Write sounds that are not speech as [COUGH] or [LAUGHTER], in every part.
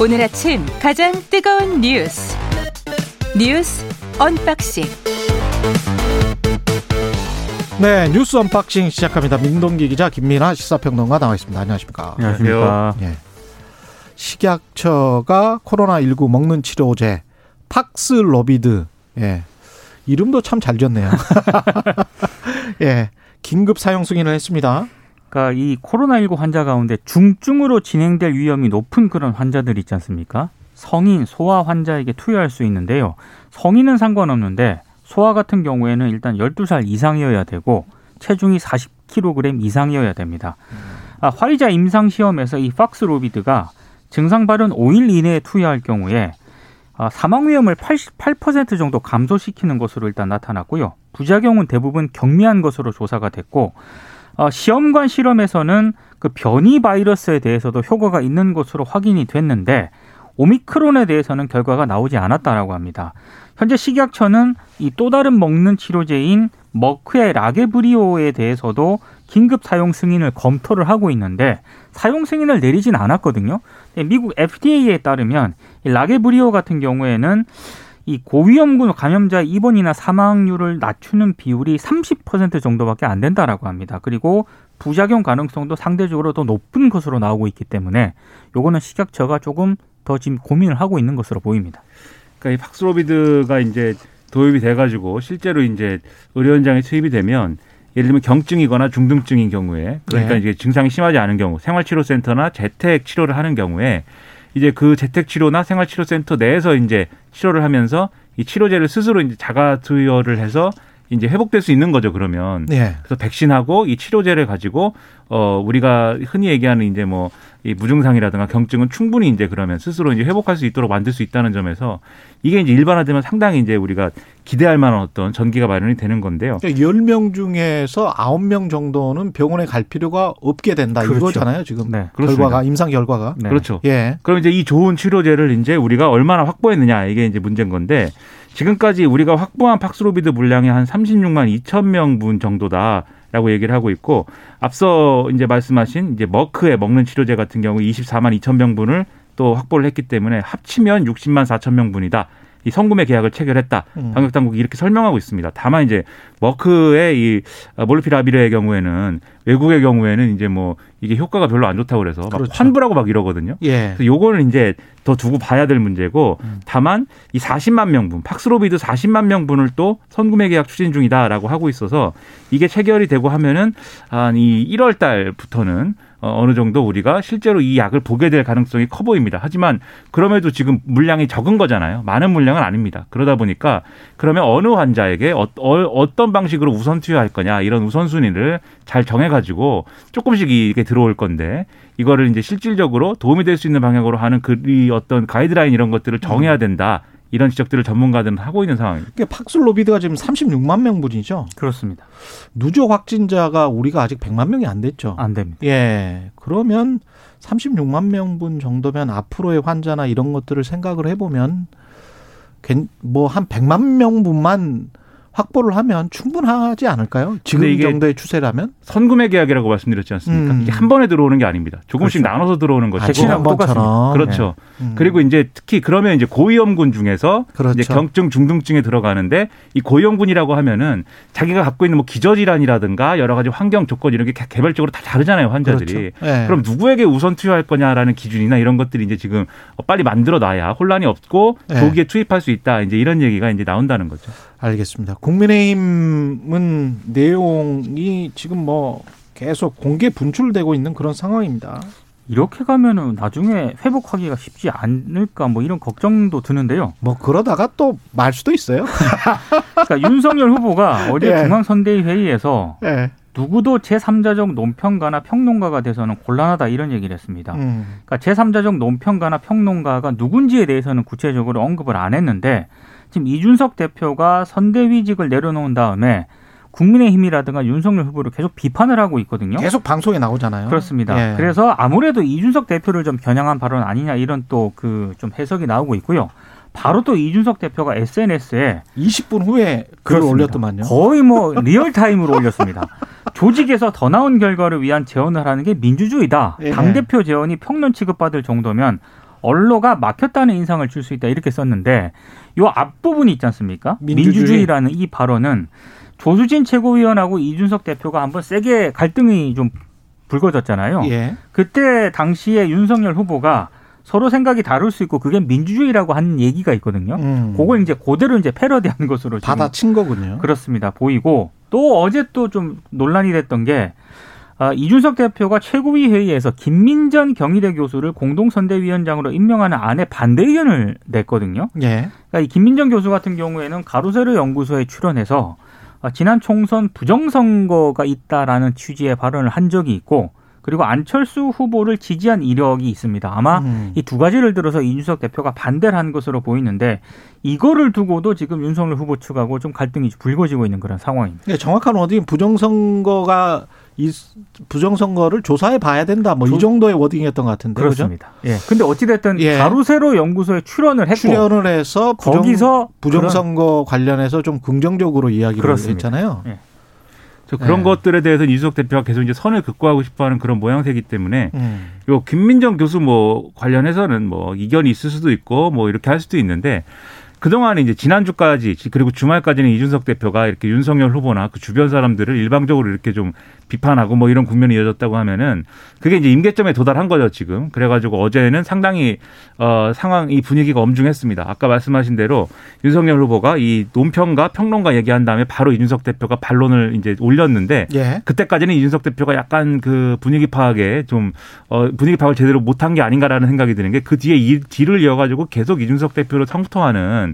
오늘 아침 가장 뜨거운 뉴스 뉴스 unboxing 네 뉴스 unboxing 시작합니다. 민동기 기자 김민아 시사평론가 나와 있습니다. 안녕하십니까? 안녕하십니까? 예. 식약처가 코로나19 먹는 치료제 팍스로비드 예. 이름도 참 잘 지었네요. [LAUGHS] 예. 긴급 사용 승인을 했습니다. 그러니까 이 코로나19 환자 가운데 중증으로 진행될 위험이 높은 그런 환자들 있지 않습니까? 성인, 소아 환자에게 투여할 수 있는데요. 성인은 상관없는데 소아 같은 경우에는 일단 12살 이상이어야 되고 체중이 40kg 이상이어야 됩니다. 아, 화이자 임상 시험에서 이 팍스로비드가 증상 발현 5일 이내에 투여할 경우에 아, 사망 위험을 88% 정도 감소시키는 것으로 일단 나타났고요. 부작용은 대부분 경미한 것으로 조사가 됐고 어, 시험관 실험에서는 그 변이 바이러스에 대해서도 효과가 있는 것으로 확인이 됐는데 오미크론에 대해서는 결과가 나오지 않았다라고 합니다. 현재 식약처는 이 또 다른 먹는 치료제인 머크의 라게브리오에 대해서도 긴급 사용 승인을 검토를 하고 있는데 사용 승인을 내리진 않았거든요. 미국 FDA에 따르면 이 라게브리오 같은 경우에는 이 고위험군 감염자 입원이나 사망률을 낮추는 비율이 30% 정도밖에 안 된다라고 합니다. 그리고 부작용 가능성도 상대적으로 더 높은 것으로 나오고 있기 때문에 요거는 식약처가 조금 더 지금 고민을 하고 있는 것으로 보입니다. 그러니까 이 팍스로비드가 이제 도입이 돼가지고 실제로 이제 의료 현장에 투입이 되면 예를 들면 경증이거나 중등증인 경우에 그러니까 네. 이제 증상이 심하지 않은 경우 생활치료센터나 재택 치료를 하는 경우에 이제 그 재택 치료나 생활치료센터 내에서 이제 치료를 하면서 이 치료제를 스스로 이제 자가 투여를 해서 이제 회복될 수 있는 거죠 그러면 네. 그래서 백신하고 이 치료제를 가지고 어 우리가 흔히 얘기하는 이제 뭐 이 무증상이라든가 경증은 충분히 이제 그러면 스스로 이제 회복할 수 있도록 만들 수 있다는 점에서 이게 이제 일반화되면 상당히 이제 우리가 기대할 만한 어떤 전기가 마련이 되는 건데요. 그러니까 10명 중에서 9명 정도는 병원에 갈 필요가 없게 된다 그렇죠. 이거잖아요, 지금. 네. 결과가 임상 결과가. 네. 그렇죠. 예. 그럼 이제 이 좋은 치료제를 이제 우리가 얼마나 확보했느냐 이게 이제 문제인 건데 지금까지 우리가 확보한 팍스로비드 물량이 한 36만 2천 명분 정도다 라고 얘기를 하고 있고 앞서 이제 말씀하신 이제 머크에 먹는 치료제 같은 경우 24만 2천 명분을 또 확보를 했기 때문에 합치면 60만 4천 명분이다. 이 성구매 계약을 체결했다. 음. 방역 당국이 이렇게 설명하고 있습니다. 다만 이제 머크의 이 몰피라비르의 경우에는 외국의 경우에는 이제 뭐 이게 효과가 별로 안 좋다고 그래서 그렇죠. 막 환불하고 막 이러거든요. 예. 그래서 요거는 이제 더 두고 봐야 될 문제고 음. 다만 이 40만 명분 팍스로비드 40만 명분을 또 선구매 계약 추진 중이다라고 하고 있어서 이게 체결이 되고 하면은 한 이 1월 달부터는 어, 어느 정도 우리가 실제로 이 약을 보게 될 가능성이 커 보입니다. 하지만 그럼에도 지금 물량이 적은 거잖아요. 많은 물량은 아닙니다. 그러다 보니까 그러면 어느 환자에게 어, 떤 방식으로 우선 투여할 거냐 이런 우선순위를 잘 정해가지고 조금씩 이게 들어올 건데 이거를 이제 실질적으로 도움이 될 수 있는 방향으로 하는 그 어떤 가이드라인 이런 것들을 정해야 된다. 이런 지적들을 전문가들은 하고 있는 상황입니다. 그러니까 팍슬로비드가 지금 36만 명 분이죠. 그렇습니다. 누적 확진자가 우리가 아직 100만 명이 안 됐죠. 안 됩니다. 예. 그러면 36만 명분 정도면 앞으로의 환자나 이런 것들을 생각을 해보면 뭐 한 100만 명분만 확보를 하면 충분하지 않을까요? 지금 정도의 추세라면? 선구매 계약이라고 말씀드렸지 않습니까? 음. 이게 한 번에 들어오는 게 아닙니다. 조금씩 그렇죠. 나눠서 들어오는 것이고. 지난번처럼. 그렇죠. 네. 음. 그리고 이제 특히 그러면 이제 고위험군 중에서 그렇죠. 이제 경증 중등증에 들어가는데 이 고위험군이라고 하면은 자기가 갖고 있는 뭐 기저질환이라든가 여러 가지 환경 조건 이런 게 개별적으로 다 다르잖아요, 환자들이. 그렇죠. 네. 그럼 누구에게 우선 투여할 거냐라는 기준이나 이런 것들이 이제 지금 빨리 만들어 놔야 혼란이 없고 네. 조기에 투입할 수 있다. 이제 이런 얘기가 이제 나온다는 거죠. 알겠습니다. 국민의힘은 내용이 지금 뭐 계속 공개 분출되고 있는 그런 상황입니다. 이렇게 가면은 나중에 회복하기가 쉽지 않을까 뭐 이런 걱정도 드는데요. 뭐 그러다가 또 말 수도 있어요. [LAUGHS] 그러니까 윤석열 후보가 어제 예. 중앙선대위 회의에서 예. 누구도 제3자적 논평가나 평론가가 돼서는 곤란하다 이런 얘기를 했습니다. 음. 그러니까 제3자적 논평가나 평론가가 누군지에 대해서는 구체적으로 언급을 안 했는데 지금 이준석 대표가 선대위직을 내려놓은 다음에 국민의힘이라든가 윤석열 후보를 계속 비판을 하고 있거든요. 계속 방송에 나오잖아요. 그렇습니다. 예. 그래서 아무래도 이준석 대표를 좀 겨냥한 발언 아니냐 이런 또 그 좀 해석이 나오고 있고요. 바로 또 이준석 대표가 SNS에 20분 후에 글을 올렸더만요. 거의 뭐 [LAUGHS] real time으로 올렸습니다. 조직에서 더 나은 결과를 위한 제언을 하는 게 민주주의다. 예. 당대표 제언이 평론 취급받을 정도면 언로가 막혔다는 인상을 줄 수 있다 이렇게 썼는데 요 앞부분이 있지 않습니까? 민주주의. 라는이 발언은 조수진 최고위원하고 이준석 대표가 한번 세게 갈등이 좀 불거졌잖아요. 예. 그때 당시에 윤석열 후보가 서로 생각이 다를 수 있고 그게 민주주의라고 한 얘기가 있거든요. 음. 그걸 이제 그대로 이제 패러디한 것으로 받아친 거군요. 그렇습니다. 보이고 또 어제 또 좀 논란이 됐던 게 아, 이준석 대표가 최고위 회의에서 김민전 경희대 교수를 공동선대위원장으로 임명하는 안에 반대 의견을 냈거든요. 예. 그러니까 이 김민정 교수 같은 경우에는 가로세로 연구소에 출연해서 아, 지난 총선 부정선거가 있다라는 취지의 발언을 한 적이 있고 그리고 안철수 후보를 지지한 이력이 있습니다. 아마 음. 이두 가지를 들어서 이준석 대표가 반대를 한 것으로 보이는데 이거를 두고도 지금 윤석열 후보 측하고 좀 갈등이 불거지고 있는 그런 상황입니다. 예, 정확한 워딩 부정선거가 이 부정선거를 조사해 봐야 된다. 뭐이 조- 정도의 워딩이었던 것 같은데. 그죠? 그렇습니다. 예. 근데 어찌됐든 예. 가로세로 연구소에 출연을 했고 출연을 해서 부정, 거기서 부정선거 관련해서 좀 긍정적으로 이야기를 그렇습니다. 했잖아요. 저 그런 네. 것들에 대해서 이준석 대표가 계속 이제 선을 극구하고 싶어하는 그런 모양새이기 때문에 음. 요 김민정 교수 뭐 관련해서는 뭐 이견이 있을 수도 있고 뭐 이렇게 할 수도 있는데 그동안 이제 지난주까지 그리고 주말까지는 이준석 대표가 이렇게 윤석열 후보나 그 주변 사람들을 일방적으로 이렇게 좀 비판하고 뭐 이런 국면이 이어졌다고 하면은 그게 이제 임계점에 도달한 거죠 지금 그래가지고 어제는 상당히 어 상황 이 분위기가 엄중했습니다 아까 말씀하신 대로 윤석열 후보가 이 논평가 평론가 얘기한 다음에 바로 이준석 대표가 반론을 이제 올렸는데 예. 그때까지는 이준석 대표가 약간 그 분위기 파악에 좀 어, 분위기 파악을 제대로 못한 게 아닌가라는 생각이 드는 게 그 뒤에 이 뒤를 이어가지고 계속 이준석 대표를 성토하는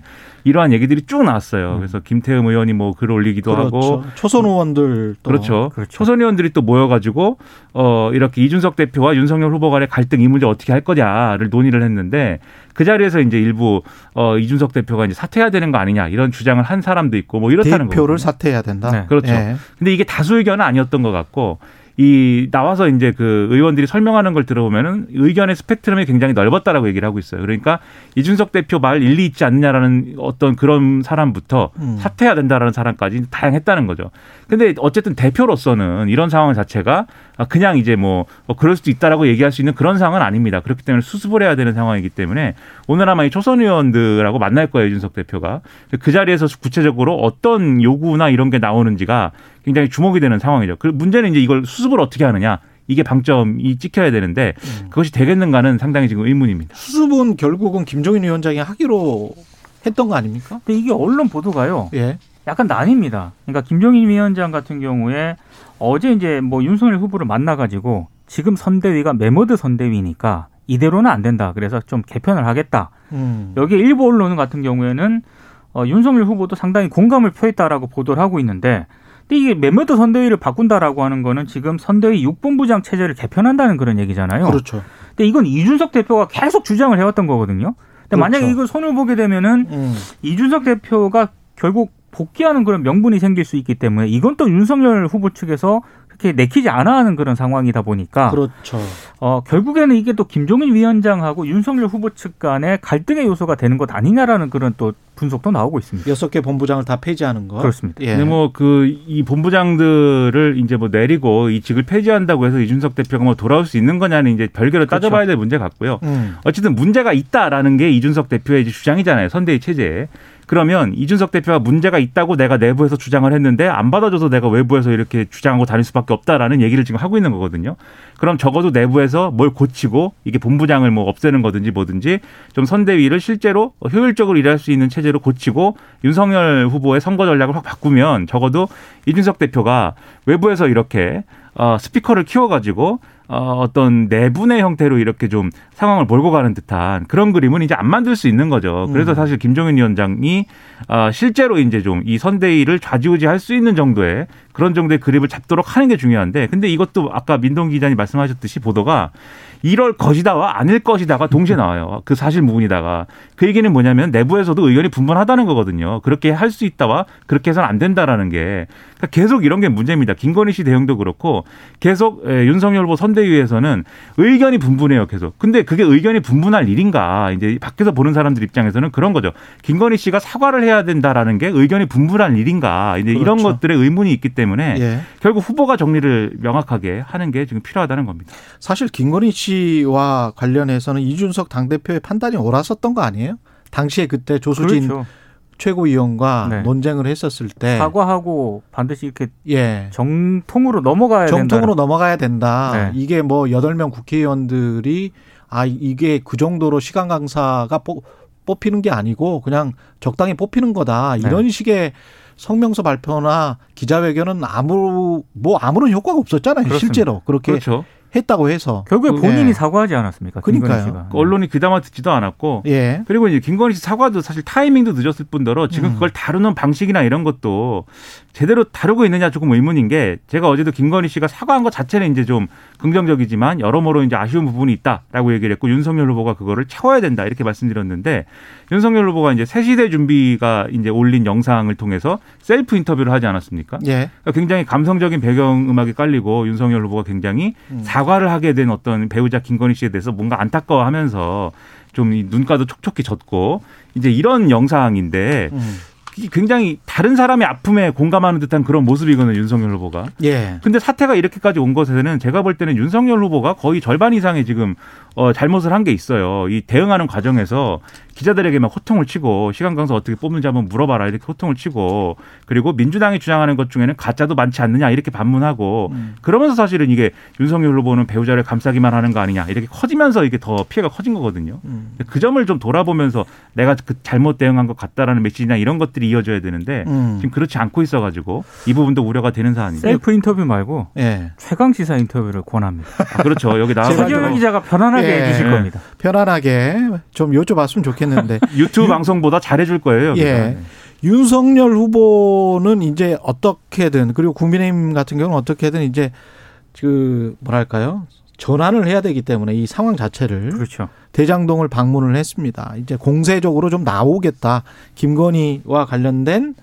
이러한 얘기들이 쭉 나왔어요. 그래서 김태흠 의원이 뭐글 올리기도 음. 그렇죠. 하고 초선 의원들 또 그렇죠. 그렇죠. 초선 의원들이 또 모여가지고 어 이렇게 이준석 대표와 윤석열 후보 간의 갈등 이 문제 어떻게 할 거냐를 논의를 했는데 그 자리에서 이제 일부 어 이준석 대표가 이제 사퇴해야 되는 거 아니냐 이런 주장을 한 사람도 있고 뭐 이렇다는 대표를 거거든요. 사퇴해야 된다. 네. 그렇죠. 예. 근데 이게 다수 의견은 아니었던 것 같고 이 나와서 이제 그 의원들이 설명하는 걸 들어보면은 의견의 스펙트럼이 굉장히 넓었다라고 얘기를 하고 있어요. 그러니까 이준석 대표 말 일리 있지 않느냐라는 어떤 그런 사람부터 음. 사퇴해야 된다라는 사람까지 다양했다는 거죠. 근데 어쨌든 대표로서는 이런 상황 자체가 그냥 이제 뭐 어, 그럴 수도 있다라고 얘기할 수 있는 그런 상황은 아닙니다. 그렇기 때문에 수습을 해야 되는 상황이기 때문에 오늘 아마 이 초선 의원들하고 만날 거예요, 이준석 대표가. 그 자리에서 구체적으로 어떤 요구나 이런 게 나오는지가 굉장히 주목이 되는 상황이죠. 그 문제는 이제 이걸 수습을 어떻게 하느냐. 이게 방점이 찍혀야 되는데 그것이 되겠는가는 상당히 지금 의문입니다. 수습은 결국은 김종인 위원장이 하기로 했던 거 아닙니까? 근데 이게 언론 보도가요. 예. 약간 나뉩니다. 그러니까 김종인 위원장 같은 경우에 어제 이제 뭐 윤석열 후보를 만나가지고 지금 선대위가 매머드 선대위니까 이대로는 안 된다. 그래서 좀 개편을 하겠다. 음. 여기 일부 언론 같은 경우에는 어, 윤석열 후보도 상당히 공감을 표했다라고 보도를 하고 있는데 근데 이게 매머드 선대위를 바꾼다라고 하는 거는 지금 선대위 육본부장 체제를 개편한다는 그런 얘기잖아요. 그렇죠. 근데 이건 이준석 대표가 계속 주장을 해왔던 거거든요. 근데 만약에 그렇죠. 이걸 손을 보게 되면은 음. 이준석 대표가 결국 복귀하는 그런 명분이 생길 수 있기 때문에 이건 또 윤석열 후보 측에서 그렇게 내키지 않아 하는 그런 상황이다 보니까 그렇죠. 어, 결국에는 이게 또 김종인 위원장하고 윤석열 후보 측 간의 갈등의 요소가 되는 것 아니냐라는 그런 또 분석도 나오고 있습니다. 여섯 개 본부장을 다 폐지하는 거. 그렇습니다. 예. 근데 뭐 그 이 본부장들을 이제 뭐 내리고 이 직을 폐지한다고 해서 이준석 대표가 뭐 돌아올 수 있는 거냐는 이제 별개로 그렇죠. 따져봐야 될 문제 같고요. 음. 어쨌든 문제가 있다라는 게 이준석 대표의 주장이잖아요. 선대위 체제에. 그러면 이준석 대표가 문제가 있다고 내가 내부에서 주장을 했는데 안 받아줘서 내가 외부에서 이렇게 주장하고 다닐 수밖에 없다라는 얘기를 지금 하고 있는 거거든요. 그럼 적어도 내부에서 뭘 고치고 이게 본부장을 뭐 없애는 거든지 뭐든지 좀 선대위를 실제로 효율적으로 일할 수 있는 체제로 고치고 윤석열 후보의 선거 전략을 확 바꾸면 적어도 이준석 대표가 외부에서 이렇게 어, 스피커를 키워가지고 어, 어떤 내분의 형태로 이렇게 좀 상황을 몰고 가는 듯한 그런 그림은 이제 안 만들 수 있는 거죠. 그래서 음. 사실 김종인 위원장이 어, 실제로 이제 좀 이 선대위를 좌지우지할 수 있는 정도의 그런 정도의 그립을 잡도록 하는 게 중요한데 근데 이것도 아까 민동 기자님 말씀하셨듯이 보도가 이럴 것이다와 아닐 것이다가 동시에 나와요. 그 사실 무근이다가 그 얘기는 뭐냐면 내부에서도 의견이 분분하다는 거거든요. 그렇게 할 수 있다와 그렇게 해서는 안 된다라는 게 그러니까 계속 이런 게 문제입니다. 김건희 씨 대응도 그렇고 계속 에, 윤석열 후보 선대위에서는 의견이 분분해요. 계속. 근데 그게 의견이 분분할 일인가? 이제 밖에서 보는 사람들 입장에서는 그런 거죠. 김건희 씨가 사과를 해야 된다라는 게 의견이 분분할 일인가? 이제 이런 그렇죠. 것들의 의문이 있기 때문에 예. 결국 후보가 정리를 명확하게 하는 게 지금 필요하다는 겁니다. 사실 김건희 씨 씨와 관련해서는 이준석 당대표의 판단이 옳았었던 거 아니에요? 당시에 그때 조수진 그렇죠. 최고위원과 네. 논쟁을 했었을 때 사과하고 반드시 이렇게 예. 정통으로 넘어가야 된다. 정통으로 넘어가야 된다. 네. 이게 뭐 여덟 명 국회의원들이 아 이게 그 정도로 시간 강사가 뽑, 뽑히는 게 아니고 그냥 적당히 뽑히는 거다. 네. 이런 식의 성명서 발표나 기자회견은 아무 뭐 아무런 효과가 없었잖아요. 그렇습니다. 실제로 그렇게 그렇죠. 했다고 해서. 결국에 그- 본인이 예. 사과하지 않았습니까? 그러니까요. 김건희 씨가. 그 언론이 귀담아 듣지도 않았고 예. 그리고 이제 김건희 씨 사과도 사실 타이밍도 늦었을 뿐더러 지금 음. 그걸 다루는 방식이나 이런 것도 제대로 다루고 있느냐 조금 의문인 게 제가 어제도 김건희 씨가 사과한 것 자체는 이제 좀 긍정적이지만 여러모로 이제 아쉬운 부분이 있다라고 얘기를 했고 윤석열 후보가 그거를 채워야 된다 이렇게 말씀드렸는데 윤석열 후보가 이제 새 시대 준비가 이제 올린 영상을 통해서 셀프 인터뷰를 하지 않았습니까? 예. 그러니까 굉장히 감성적인 배경 음악이 깔리고 윤석열 후보가 굉장히 음. 사과 를 하게 된 어떤 배우자 김건희 씨에 대해서 뭔가 안타까워하면서 좀 이 눈가도 촉촉히 젖고 이제 이런 영상인데 음. 굉장히 다른 사람의 아픔에 공감하는 듯한 그런 모습이거든요 윤석열 후보가. 예. 근데 사태가 이렇게까지 온 것에는 제가 볼 때는 윤석열 후보가 거의 절반 이상의 지금 어, 잘못을 한 게 있어요. 이 대응하는 과정에서 기자들에게 막 호통을 치고 시간 강사 어떻게 뽑는지 한번 물어봐라 이렇게 호통을 치고 그리고 민주당이 주장하는 것 중에는 가짜도 많지 않느냐 이렇게 반문하고 음. 그러면서 사실은 이게 윤석열 후보는 배우자를 감싸기만 하는 거 아니냐 이렇게 커지면서 이게 더 피해가 커진 거거든요. 음. 그 점을 좀 돌아보면서 내가 그 잘못 대응한 것 같다라는 메시지나 이런 것들이 이어져야 되는데 음. 지금 그렇지 않고 있어가지고 이 부분도 우려가 되는 사안입니다. 셀프 인터뷰 말고 예. 최강 시사 인터뷰를 권합니다. 아, 그렇죠. 여기 [LAUGHS] 나와가지고 서지현 기자가 편안하게 예. 해주실 겁니다. 편안하게 좀 여쭤봤으면 좋겠는데 [LAUGHS] 유튜브 방송보다 잘해줄 거예요. 예. 윤석열 후보는 이제 어떻게든 그리고 국민의힘 같은 경우는 어떻게든 이제 그 뭐랄까요 전환을 해야 되기 때문에 이 상황 자체를 그렇죠. 대장동을 방문을 했습니다. 이제 공세적으로 좀 나오겠다. 김건희와 관련된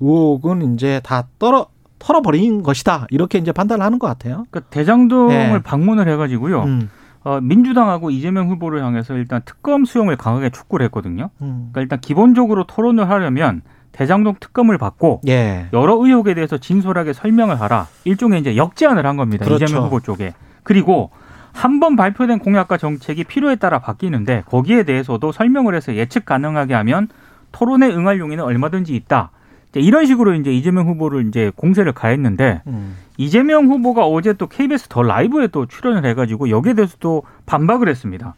의혹은 이제 다 떨어 털어버린 것이다. 이렇게 이제 판단을 하는 것 같아요. 그러니까 대장동을 네. 방문을 해가지고요. 음, 어, 민주당하고 이재명 후보를 향해서 일단 특검 수용을 강하게 촉구를 했거든요. 음. 그러니까 일단 기본적으로 토론을 하려면 대장동 특검을 받고 예. 여러 의혹에 대해서 진솔하게 설명을 하라. 일종의 이제 역제안을 한 겁니다. 그렇죠. 이재명 후보 쪽에. 그리고 한 번 발표된 공약과 정책이 필요에 따라 바뀌는데 거기에 대해서도 설명을 해서 예측 가능하게 하면 토론에 응할 용의는 얼마든지 있다. 이런 식으로 이제 이재명 후보를 이제 공세를 가했는데 음. 이재명 후보가 어제 또 KBS 더 라이브에 또 출연을 해가지고 여기에 대해서 또 반박을 했습니다.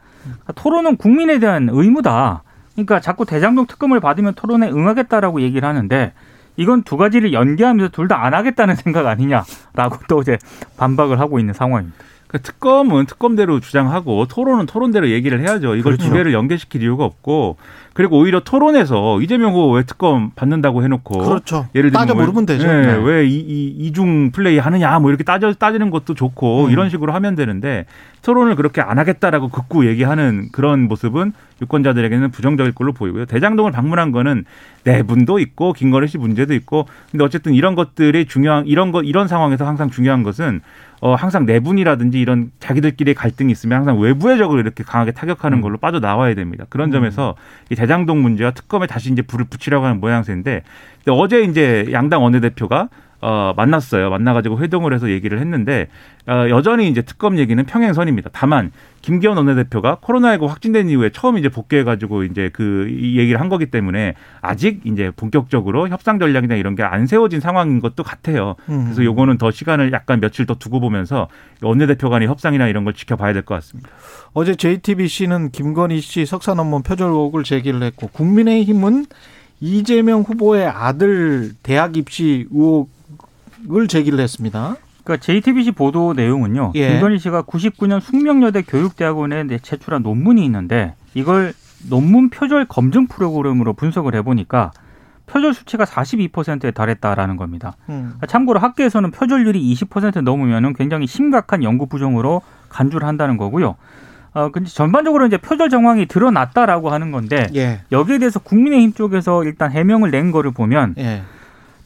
토론은 국민에 대한 의무다. 그러니까 자꾸 대장동 특검을 받으면 토론에 응하겠다라고 얘기를 하는데 이건 두 가지를 연계하면서 둘 다 안 하겠다는 [LAUGHS] 생각 아니냐라고 또 이제 반박을 하고 있는 상황입니다. 그 특검은 특검대로 주장하고 토론은 토론대로 얘기를 해야죠. 이걸 그렇죠. 두 개를 연계시킬 이유가 없고 그리고 오히려 토론에서 이재명 후보 왜 특검 받는다고 해놓고 그렇죠. 예를 들면 따져 왜- 물으면 되죠. 네, 네. 왜 이, 이, 이중 플레이 하느냐 뭐 이렇게 따져 따지는 것도 좋고 음. 이런 식으로 하면 되는데 토론을 그렇게 안 하겠다라고 극구 얘기하는 그런 모습은 유권자들에게는 부정적일 걸로 보이고요. 대장동을 방문한 거는 내분도 있고 김건희 씨 문제도 있고 근데 어쨌든 이런 것들이 중요한 이런 거 이런 상황에서 항상 중요한 것은 어 항상 내분이라든지 이런 자기들끼리 갈등이 있으면 항상 외부의적으로 이렇게 강하게 타격하는 음. 걸로 빠져 나와야 됩니다. 그런 점에서 이 대장동 문제와 특검에 다시 이제 불을 붙이려고 하는 모양새인데 어제 이제 양당 원내대표가 어, 만났어요. 만나가지고 회동을 해서 얘기를 했는데, 어, 여전히 이제 특검 얘기는 평행선입니다. 다만, 김기현 원내대표가 코로나19 확진된 이후에 처음 이제 복귀해가지고 이제 그, 이 얘기를 한 거기 때문에 아직 이제 본격적으로 협상 전략이나 이런 게 안 세워진 상황인 것도 같아요. 음. 그래서 요거는 더 시간을 약간 며칠 더 두고 보면서 원내대표 간의 협상이나 이런 걸 지켜봐야 될 것 같습니다. 어제 JTBC는 김건희 씨 석사 논문 표절 의혹을 제기를 했고 국민의힘은 이재명 후보의 아들 대학 입시 의혹 을 제기를 했습니다. 그러니까 JTBC 보도 내용은요. 예. 김건희 씨가 99년 숙명여대 교육대학원에 내- 제출한 논문이 있는데 이걸 논문 표절 검증 프로그램으로 분석을 해보니까 표절 수치가 42%에 달했다라는 겁니다. 음. 그러니까 참고로 학계에서는 표절률이 20% 넘으면 굉장히 심각한 연구 부정으로 간주를 한다는 거고요. 어, 근데 전반적으로 이제 표절 정황이 드러났다라고 하는 건데 예. 여기에 대해서 국민의힘 쪽에서 일단 해명을 낸 거를 보면 예.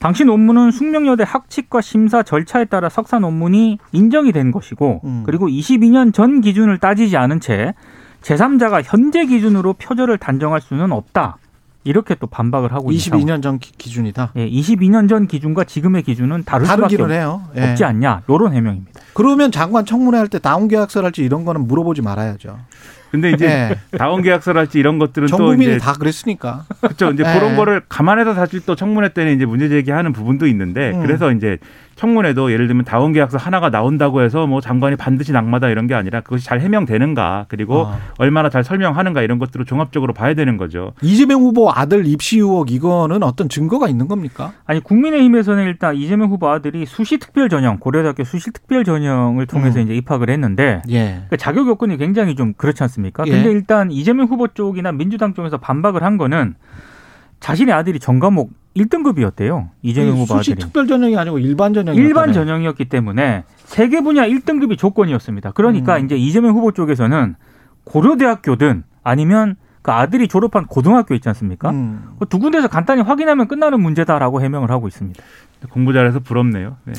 당시 논문은 숙명여대 학칙과 심사 절차에 따라 석사 논문이 인정이 된 것이고 음. 그리고 22년 전 기준을 따지지 않은 채 제3자가 현재 기준으로 표절을 단정할 수는 없다. 이렇게 또 반박을 하고 상황. 22년 전 기- 기준이다. 예, 22년 전 기준과 지금의 기준은 다를 수밖에 해요. 예. 없지 않냐. 요런 해명입니다. 그러면 장관 청문회 할 때 다운 계약서를 할지 이런 거는 물어보지 말아야죠. 근데 이제 네. 다운 계약서랄지 이런 것들은 또 이제 다 그랬으니까. 그렇죠. 이제 네. 그런 거를 감안해서 사실 또 청문회 때는 이제 문제 제기하는 부분도 있는데 음. 그래서 이제 청문회도 예를 들면 다운 계약서 하나가 나온다고 해서 뭐 장관이 반드시 낙마다 이런 게 아니라 그것이 잘 해명되는가 그리고 아. 얼마나 잘 설명하는가 이런 것들을 종합적으로 봐야 되는 거죠. 이재명 후보 아들 입시 의혹 이거는 어떤 증거가 있는 겁니까? 아니 국민의힘에서는 일단 이재명 후보 아들이 수시 특별 전형 고려대학교 수시 특별 전형을 통해서 음. 이제 입학을 했는데 예. 그러니까 자격 요건이 굉장히 좀 그렇지 않습니까? 예. 근데 일단 이재명 후보 쪽이나 민주당 쪽에서 반박을 한 거는 자신의 아들이 전 과목 1등급이었대요. 이재명 후보 아들이. 특별 전형이 아니고 일반 전형이 일반 전형이었기 때문에 세계 분야 1등급이 조건이었습니다. 그러니까 음. 이제 이재명 후보 쪽에서는 고려대학교든 아니면 그 아들이 졸업한 고등학교 있지 않습니까? 음. 두 군데서 간단히 확인하면 끝나는 문제다라고 해명을 하고 있습니다. 공부 잘해서 부럽네요. 네.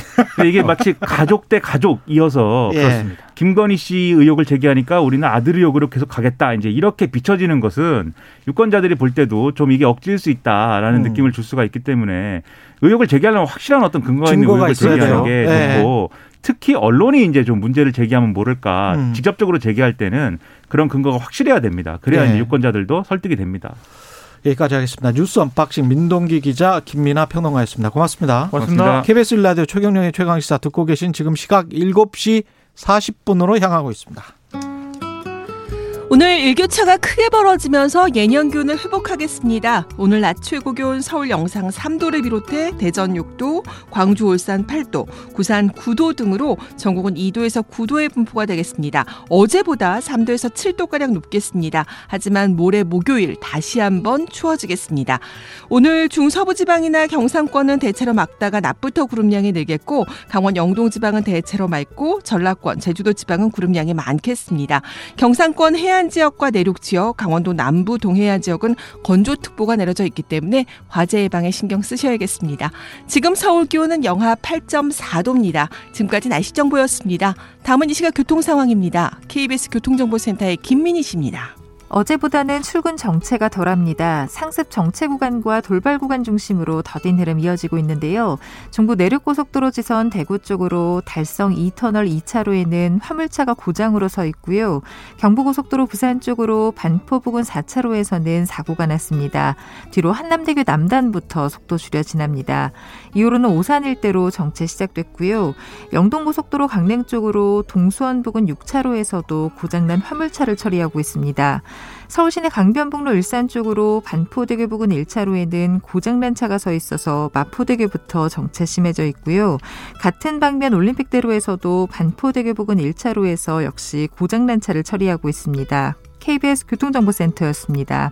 이게 마치 [LAUGHS] 가족 대 가족 이어서 예. 그렇습니다. 김건희 씨 의혹을 제기하니까 우리는 아들 의혹으로 계속 가겠다. 이제 이렇게 비춰지는 것은 유권자들이 볼 때도 좀 이게 억지일 수 있다라는 음. 느낌을 줄 수가 있기 때문에 의혹을 제기하려면 확실한 어떤 근거가 있는 의혹을 제기하는 게 네. 좋고 특히 언론이 이제 좀 문제를 제기하면 모를까 음. 직접적으로 제기할 때는 그런 근거가 확실해야 됩니다. 그래야 네. 유권자들도 설득이 됩니다. 여기까지 하겠습니다. 뉴스 unboxing 민동기 기자 김민아 평론가였습니다. 고맙습니다. 고맙습니다. 고맙습니다. KBS 일라디오 최경영의 최강시사 듣고 계신 지금 시각 7시 40분으로 향하고 있습니다. 오늘 일교차가 크게 벌어지면서 예년 기온을 회복하겠습니다. 오늘 낮 최고 기온 서울 영상 3도를 비롯해 대전 6도, 광주 울산 8도, 부산 9도 등으로 전국은 2도에서 9도의 분포가 되겠습니다. 어제보다 3도에서 7도가량 높겠습니다. 하지만 모레 목요일 다시 한번 추워지겠습니다. 오늘 중서부 지방이나 경상권은 대체로 맑다가 낮부터 구름량이 늘겠고 강원 영동 지방은 대체로 맑고 전라권, 제주도 지방은 구름량이 많겠습니다. 경상권 해안 해안 지역과 내륙 지역, 강원도 남부 동해안 지역은 건조특보가 내려져 있기 때문에 화재 예방에 신경 쓰셔야겠습니다. 지금 서울 기온은 영하 8.4도입니다. 지금까지 날씨 정보였습니다. 다음은 이 시각 교통 상황입니다. KBS 교통정보센터의 김민희 씨입니다. 어제보다는 출근 정체가 덜합니다. 상습 정체 구간과 돌발 구간 중심으로 더딘 흐름 이어지고 있는데요. 중부 내륙고속도로 지선 대구 쪽으로 달성 2터널 2차로에는 화물차가 고장으로 서 있고요. 경부고속도로 부산 쪽으로 반포 부근 4차로에서는 사고가 났습니다. 뒤로 한남대교 남단부터 속도 줄여 지납니다. 이후로는 오산 일대로 정체 시작됐고요. 영동고속도로 강릉 쪽으로 동수원 부근 6차로에서도 고장난 화물차를 처리하고 있습니다. 서울시내 강변북로 일산 쪽으로 반포대교 부근 1차로에는 고장난 차가 서 있어서 마포대교부터 정체 심해져 있고요. 같은 방면 올림픽대로에서도 반포대교 부근 1차로에서 역시 고장난 차를 처리하고 있습니다. KBS 교통정보센터였습니다.